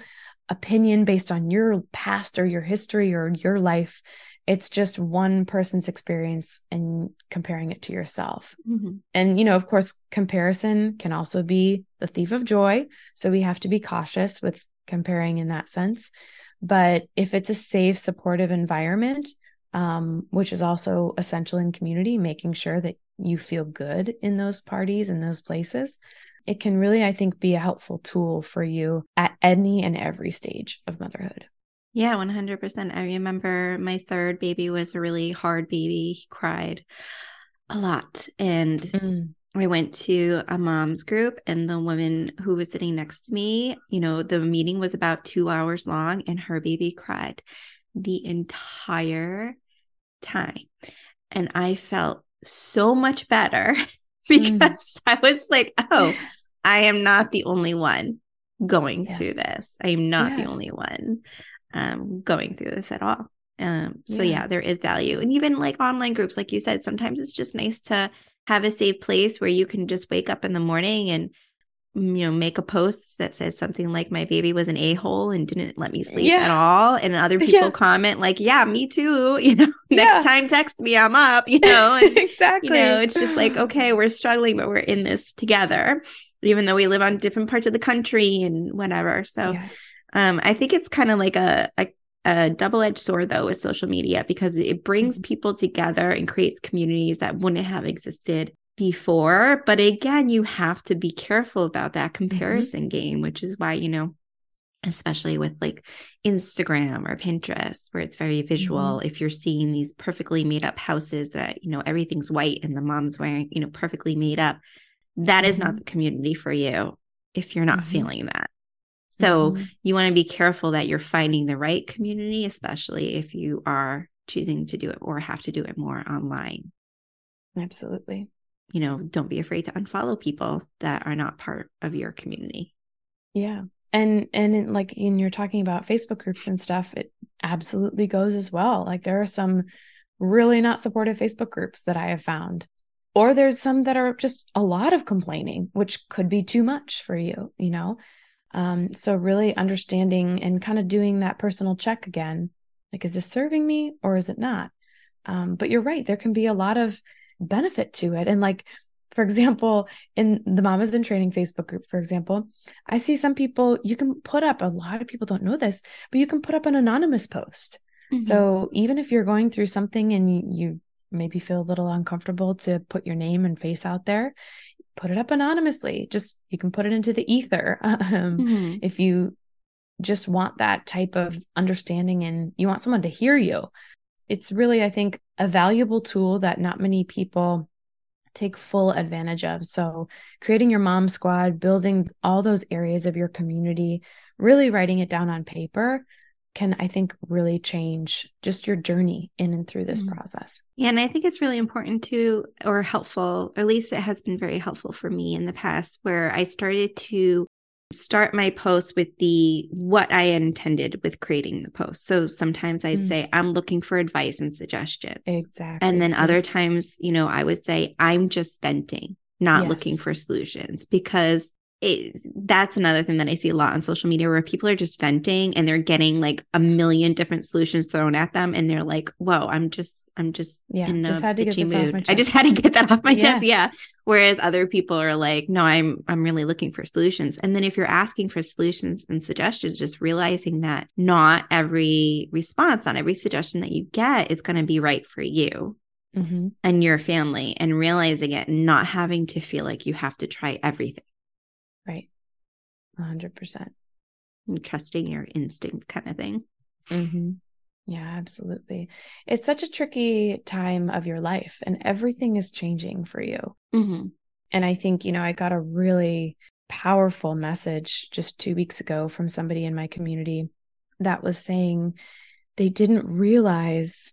[SPEAKER 5] opinion based on your past or your history or your life. It's just one person's experience and comparing it to yourself. Mm-hmm. And, you know, of course, comparison can also be the thief of joy. So we have to be cautious with comparing in that sense. But if it's a safe, supportive environment, um, which is also essential in community, making sure that you feel good in those parties and those places, it can really, I think, be a helpful tool for you at any and every stage of motherhood.
[SPEAKER 4] Yeah, 100%. I remember my third baby was a really hard baby. He cried a lot. And mm. I went to a mom's group, and the woman who was sitting next to me, you know, the meeting was about two hours long, and her baby cried the entire time. And I felt so much better because mm. I was like, oh, I am not the only one going yes. through this. I am not yes. the only one um, going through this at all. Um, so yeah. yeah, there is value. And even like online groups, like you said, sometimes it's just nice to have a safe place where you can just wake up in the morning and mm, you know make a post that says something like my baby was an a-hole and didn't let me sleep yeah. at all and other people yeah. comment like yeah me too you know next time text me i'm up you know and,
[SPEAKER 5] exactly
[SPEAKER 4] you know it's just like okay we're struggling but we're in this together even though we live on different parts of the country and whatever. So yeah. Um, I think it's kind of like a, a, a double-edged sword though with social media because it brings mm-hmm. people together and creates communities that wouldn't have existed before. But again, you have to be careful about that mm-hmm. comparison mm-hmm. game, which is why, you know, especially with like Instagram or Pinterest, where it's very visual. Mm-hmm. If you're seeing these perfectly made up houses that, you know, everything's white and the mom's wearing, you know, perfectly made up, that is not
[SPEAKER 5] Mhm.
[SPEAKER 4] the community for you if you're not feeling that. So
[SPEAKER 5] Mhm.
[SPEAKER 4] you want to be careful that you're finding the right community, especially if you are choosing to do it or have to do it more online.
[SPEAKER 5] absolutely.
[SPEAKER 4] You know, don't be afraid to unfollow people that are not part of your community.
[SPEAKER 5] Yeah. And and in, like in you're talking about Facebook groups and stuff, it absolutely goes as well. Like there are some really not supportive Facebook groups that I have found. Or there's some that are just a lot of complaining, which could be too much for you, you know? Um, so really understanding and kind of doing that personal check again. Like, is this serving me or is it not? Um, but you're right, there can be a lot of benefit to it. And like, for example, in the Mamas in Training Facebook group, for example, I see some people, you can put up, a lot of people don't know this, but you can put up an anonymous post.
[SPEAKER 4] Mm-hmm.
[SPEAKER 5] So even if you're going through something and you, you maybe feel a little uncomfortable to put your name and face out there, put it up anonymously. Just you can put it into the ether. Um,
[SPEAKER 4] Mhm.
[SPEAKER 5] if you just want that type of understanding and you want someone to hear you. It's really, I think, a valuable tool that not many people take full advantage of. So, creating your mom squad, building all those areas of your community, really writing it down on paper can, I think, really change just your journey in and through this
[SPEAKER 4] Mhm.
[SPEAKER 5] process.
[SPEAKER 4] Yeah, and I think it's really important to, or helpful, or at least it has been very helpful for me in the past, where I started to start my post with the what I intended with creating the post. So sometimes I'd
[SPEAKER 5] Mm.
[SPEAKER 4] say, I'm looking for advice and suggestions.
[SPEAKER 5] Exactly.
[SPEAKER 4] And then other times, you know, I would say, I'm just venting, not looking for solutions because it, that's another thing that I see a lot on social media where people are just venting and they're getting like a million different solutions thrown at them. And they're like, whoa, I'm just, I'm just
[SPEAKER 5] Yeah,
[SPEAKER 4] in
[SPEAKER 5] just
[SPEAKER 4] a
[SPEAKER 5] had to get
[SPEAKER 4] bitchy mood. I just had to get that off my
[SPEAKER 5] Yeah.
[SPEAKER 4] chest. Yeah. Whereas other people are like, no, I'm, I'm really looking for solutions. And then if you're asking for solutions and suggestions, just realizing that not every response, not every suggestion that you get is going to be right for you
[SPEAKER 5] Mhm.
[SPEAKER 4] and your family and realizing it and not having to feel like you have to try everything
[SPEAKER 5] Right. 100%.
[SPEAKER 4] and trusting your instinct kind of thing.
[SPEAKER 5] hmm Yeah, absolutely. It's such a tricky time of your life, and everything is changing for you.
[SPEAKER 4] Mm-hmm.
[SPEAKER 5] And I think, you know, I got a really powerful message just two weeks ago from somebody in my community that was saying they didn't realize,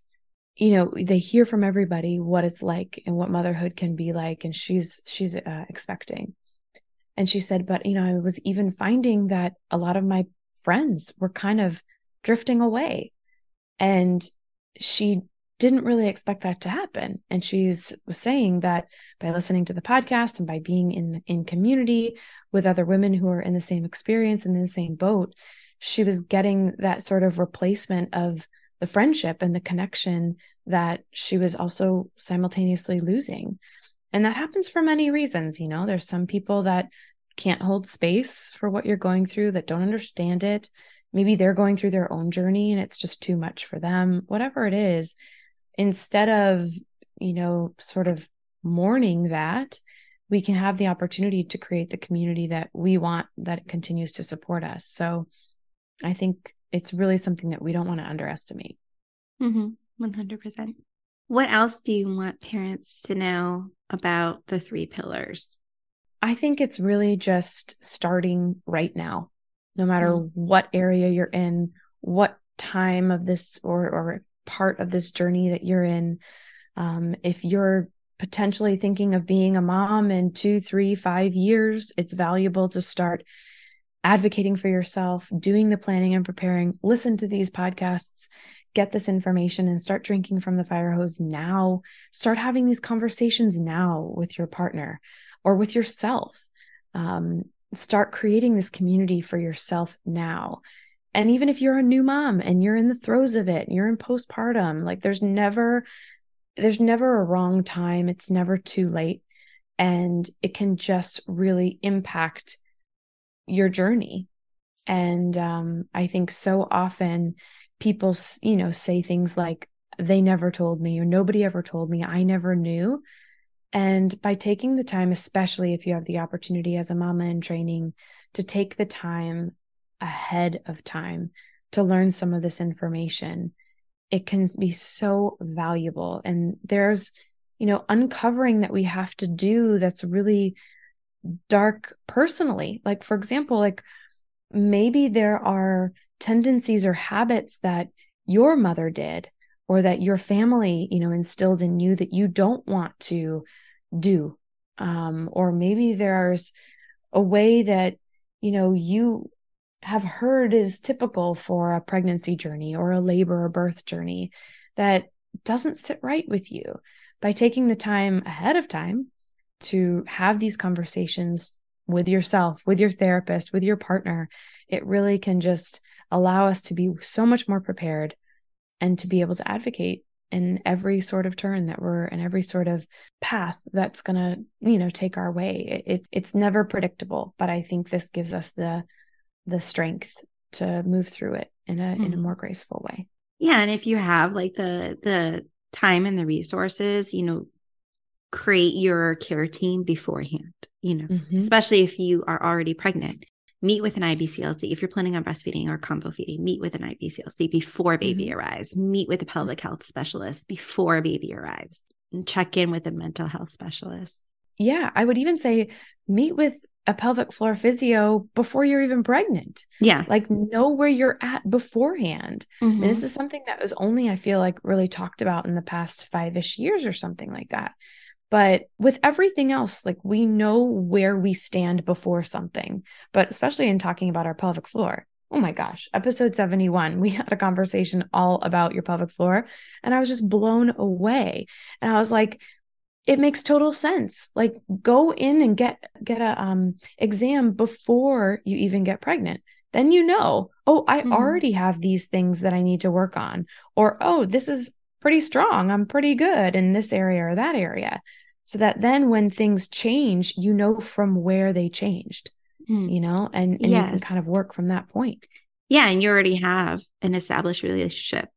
[SPEAKER 5] you know, they hear from everybody what it's like and what motherhood can be like. And she's, she's uh, expecting. And she said, but, you know, I was even finding that a lot of my friends were kind of drifting away. And she didn't really expect that to happen. And she's was saying that by listening to the podcast and by being in in community with other women who are in the same experience and in the same boat, she was getting that sort of replacement of the friendship and the connection that she was also simultaneously losing. And that happens for many reasons, you know. There's some people that can't hold space for what you're going through, that don't understand it. Maybe they're going through their own journey and it's just too much for them. Whatever it is, instead of, you know, sort of mourning that, we can have the opportunity to create the community that we want that continues to support us. So I think it's really something that we don't want to underestimate.
[SPEAKER 4] Mm-hmm. 100%. What else do you want parents to know about the three pillars?
[SPEAKER 5] I think it's really just starting right now, no matter
[SPEAKER 4] Mm.
[SPEAKER 5] what area you're in, what time of this or, or part of this journey that you're in. Um, if you're potentially thinking of being a mom in two, three, five years, it's valuable to start advocating for yourself, doing the planning and preparing. Listen to these podcasts, get this information, and start drinking from the fire hose now. Start having these conversations now with your partner or with yourself. Um, start creating this community for yourself now. And even if you're a new mom and you're in the throes of it, you're in postpartum, like there's never there's never a wrong time. It's never too late. And it can just really impact your journey. And um, I think so often people, you know, say things like, they never told me, or nobody ever told me, I never knew. And by taking the time, especially if you have the opportunity as a mama in training, to take the time ahead of time to learn some of this information, it can be so valuable. And there's, you know, uncovering that we have to do that's really dark personally. Like, for example, like maybe there are tendencies or habits that your mother did or that your family, you know, instilled in you that you don't want to do. Um, or maybe there's a way that, you know, you have heard is typical for a pregnancy journey or a labor or birth journey that doesn't sit right with you. By taking the time ahead of time to have these conversations with yourself, with your therapist, with your partner, it really can just allow us to be so much more prepared and to be able to advocate in every sort of turn that we're in every sort of path that's going to you know take our way it, it's never predictable but i think this gives us the the strength to move through it in a mm-hmm. in a mm-hmm. more graceful way
[SPEAKER 4] yeah and if you have like the the time and the resources you know create your care team beforehand you know mm-hmm. especially if you are already pregnant meet with an IBCLC if you're planning on breastfeeding or combo feeding. Meet with an IBCLC before baby mm-hmm. arrives. Meet with a pelvic health specialist before baby arrives. And check in with a mental health specialist.
[SPEAKER 5] Yeah, I would even say meet with a pelvic floor physio before you're even pregnant.
[SPEAKER 4] Yeah.
[SPEAKER 5] Like know where you're at beforehand. Mm-hmm. this is something that was only, I feel like, really talked about in the past five ish years or something like that. But with everything else, like we know where we stand before something, but especially in talking about our pelvic floor. Oh my gosh, episode 71, we had a conversation all about your pelvic floor, and I was just blown away. And I was like, it makes total sense. Like go in and get get a um exam before you even get pregnant. Then you know, oh, I mm-hmm. already have these things that I need to work on. Or oh, this is pretty strong. I'm pretty good in this area or that area. So that then when things change, you know from where they changed, mm. you know, and, and yes. you can kind of work from that point.
[SPEAKER 4] Yeah. And you already have an established relationship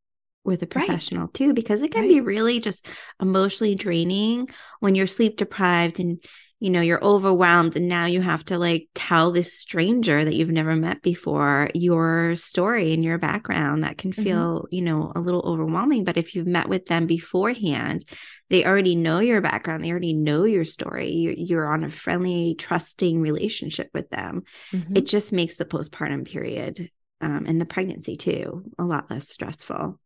[SPEAKER 4] with a professional right. too, because it can right. be really just emotionally draining when you're sleep deprived and you know you're overwhelmed and now you have to like tell this stranger that you've never met before your story and your background that can mm-hmm. feel mm-hmm. you know a little overwhelming but if you've met with them beforehand they already know your background they already know your story you're, you're on a friendly trusting relationship with them mm-hmm. it just makes the postpartum period um, and the pregnancy too a lot less stressful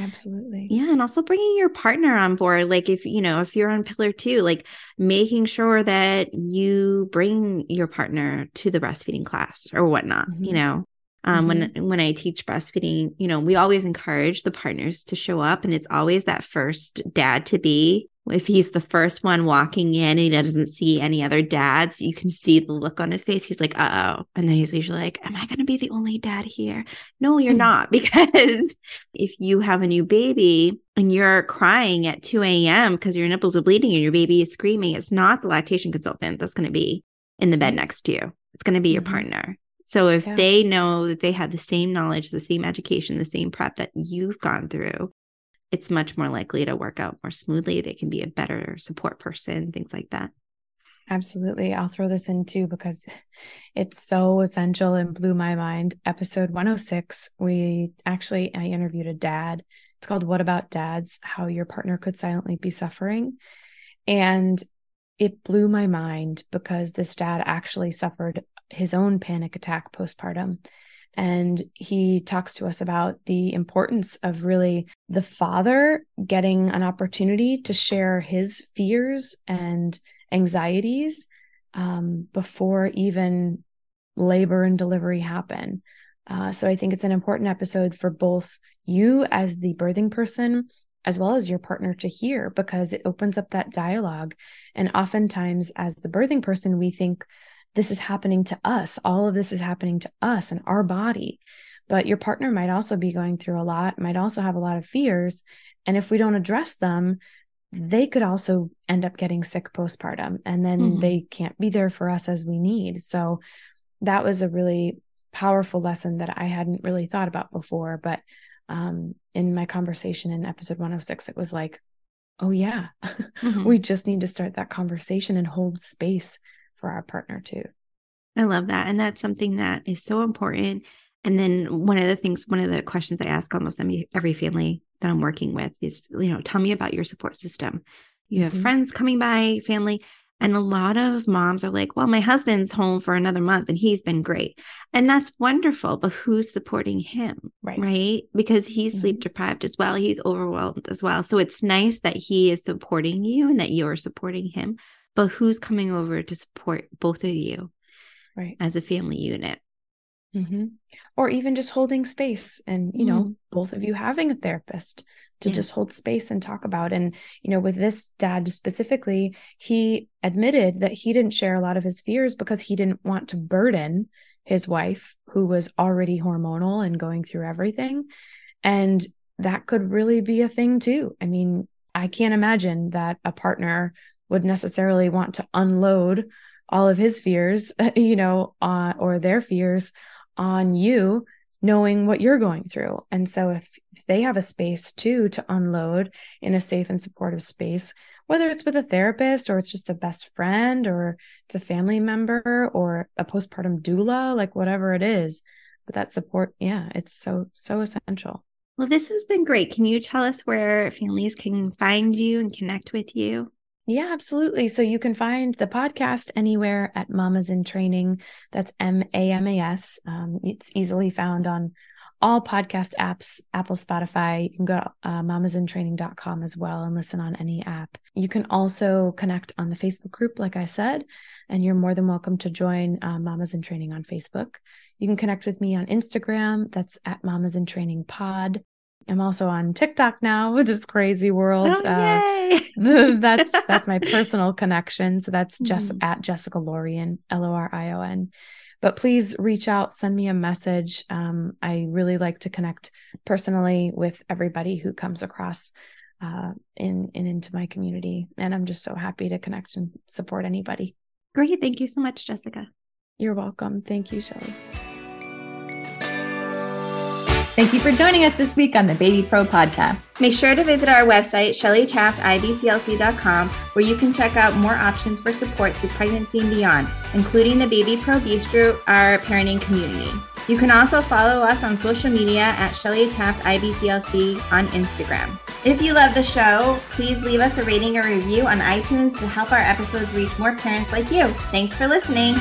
[SPEAKER 5] Absolutely.
[SPEAKER 4] Yeah. And also bringing your partner on board. Like, if, you know, if you're on pillar two, like making sure that you bring your partner to the breastfeeding class or whatnot, mm-hmm. you know. Um, mm-hmm. when when I teach breastfeeding, you know, we always encourage the partners to show up, and it's always that first dad to be if he's the first one walking in and he doesn't see any other dads, you can see the look on his face. He's like, uh oh. And then he's usually like, Am I going to be the only dad here? No, you're mm-hmm. not. Because if you have a new baby and you're crying at 2 a.m. because your nipples are bleeding and your baby is screaming, it's not the lactation consultant that's going to be in the bed next to you. It's going to be your mm-hmm. partner. So if yeah. they know that they have the same knowledge, the same education, the same prep that you've gone through, it's much more likely to work out more smoothly. They can be a better support person, things like that.
[SPEAKER 5] Absolutely. I'll throw this in too because it's so essential and blew my mind. Episode 106, we actually, I interviewed a dad. It's called What About Dads? How Your Partner Could Silently Be Suffering. And it blew my mind because this dad actually suffered his own panic attack postpartum. And he talks to us about the importance of really the father getting an opportunity to share his fears and anxieties um, before even labor and delivery happen. Uh, so I think it's an important episode for both you as the birthing person as well as your partner to hear because it opens up that dialogue. And oftentimes, as the birthing person, we think, this is happening to us. All of this is happening to us and our body. But your partner might also be going through a lot, might also have a lot of fears. And if we don't address them, they could also end up getting sick postpartum and then mm-hmm. they can't be there for us as we need. So that was a really powerful lesson that I hadn't really thought about before. But um, in my conversation in episode 106, it was like, oh, yeah, mm-hmm. we just need to start that conversation and hold space for our partner too.
[SPEAKER 4] I love that. And that's something that is so important. And then one of the things, one of the questions I ask almost every family that I'm working with is, you know, tell me about your support system. You have mm-hmm. friends coming by, family. And a lot of moms are like, well, my husband's home for another month and he's been great. And that's wonderful, but who's supporting him?
[SPEAKER 5] Right.
[SPEAKER 4] Right. Because he's
[SPEAKER 5] Mhm.
[SPEAKER 4] sleep deprived as well. He's overwhelmed as well. So it's nice that he is supporting you and that you're supporting him. But who's coming over to support both of you
[SPEAKER 5] Right.
[SPEAKER 4] as a family unit?
[SPEAKER 5] hmm Or even just holding space and, you know, both of you having a therapist to
[SPEAKER 4] Yeah.
[SPEAKER 5] just hold space and talk about. And, you know, with this dad specifically, he admitted that he didn't share a lot of his fears because he didn't want to burden his wife, who was already hormonal and going through everything. And that could really be a thing too. I mean, I can't imagine that a partner would necessarily want to unload all of his fears, you know, uh, or their fears on you, knowing what you're going through. And so if, if they have a space too to unload in a safe and supportive space, whether it's with a therapist or it's just a best friend or it's a family member or a postpartum doula, like whatever it is, but that support, yeah, it's so, so essential.
[SPEAKER 4] Well, this has been great. Can you tell us where families can find you and connect with you?
[SPEAKER 5] Yeah, absolutely. So you can find the podcast anywhere at Mamas in Training. That's M A M A S. Um, it's easily found on all podcast apps, Apple, Spotify. You can go to uh, mamasintraining.com as well and listen on any app. You can also connect on the Facebook group, like I said, and you're more than welcome to join uh, Mamas in Training on Facebook. You can connect with me on Instagram. That's at Mamas in Training Pod. I'm also on TikTok now with this crazy world.
[SPEAKER 4] Oh,
[SPEAKER 5] Uh, that's that's my personal connection. So that's just
[SPEAKER 4] Mhm.
[SPEAKER 5] at Jessica Lorion, L O R I O N. But please reach out, send me a message. Um, I really like to connect personally with everybody who comes across uh, in in into my community, and I'm just so happy to connect and support anybody.
[SPEAKER 4] Great. Thank you so much, Jessica.
[SPEAKER 5] You're welcome. Thank you, Shelly.
[SPEAKER 2] Thank you for joining us this week on the Baby Pro podcast.
[SPEAKER 4] Make sure to visit our website, shellytaftibclc.com, where you can check out more options for support through pregnancy and beyond, including the Baby Pro Bistro, our parenting community. You can also follow us on social media at Shelly Taft IBCLC on Instagram. If you love the show, please leave us a rating or review on iTunes to help our episodes reach more parents like you. Thanks for listening.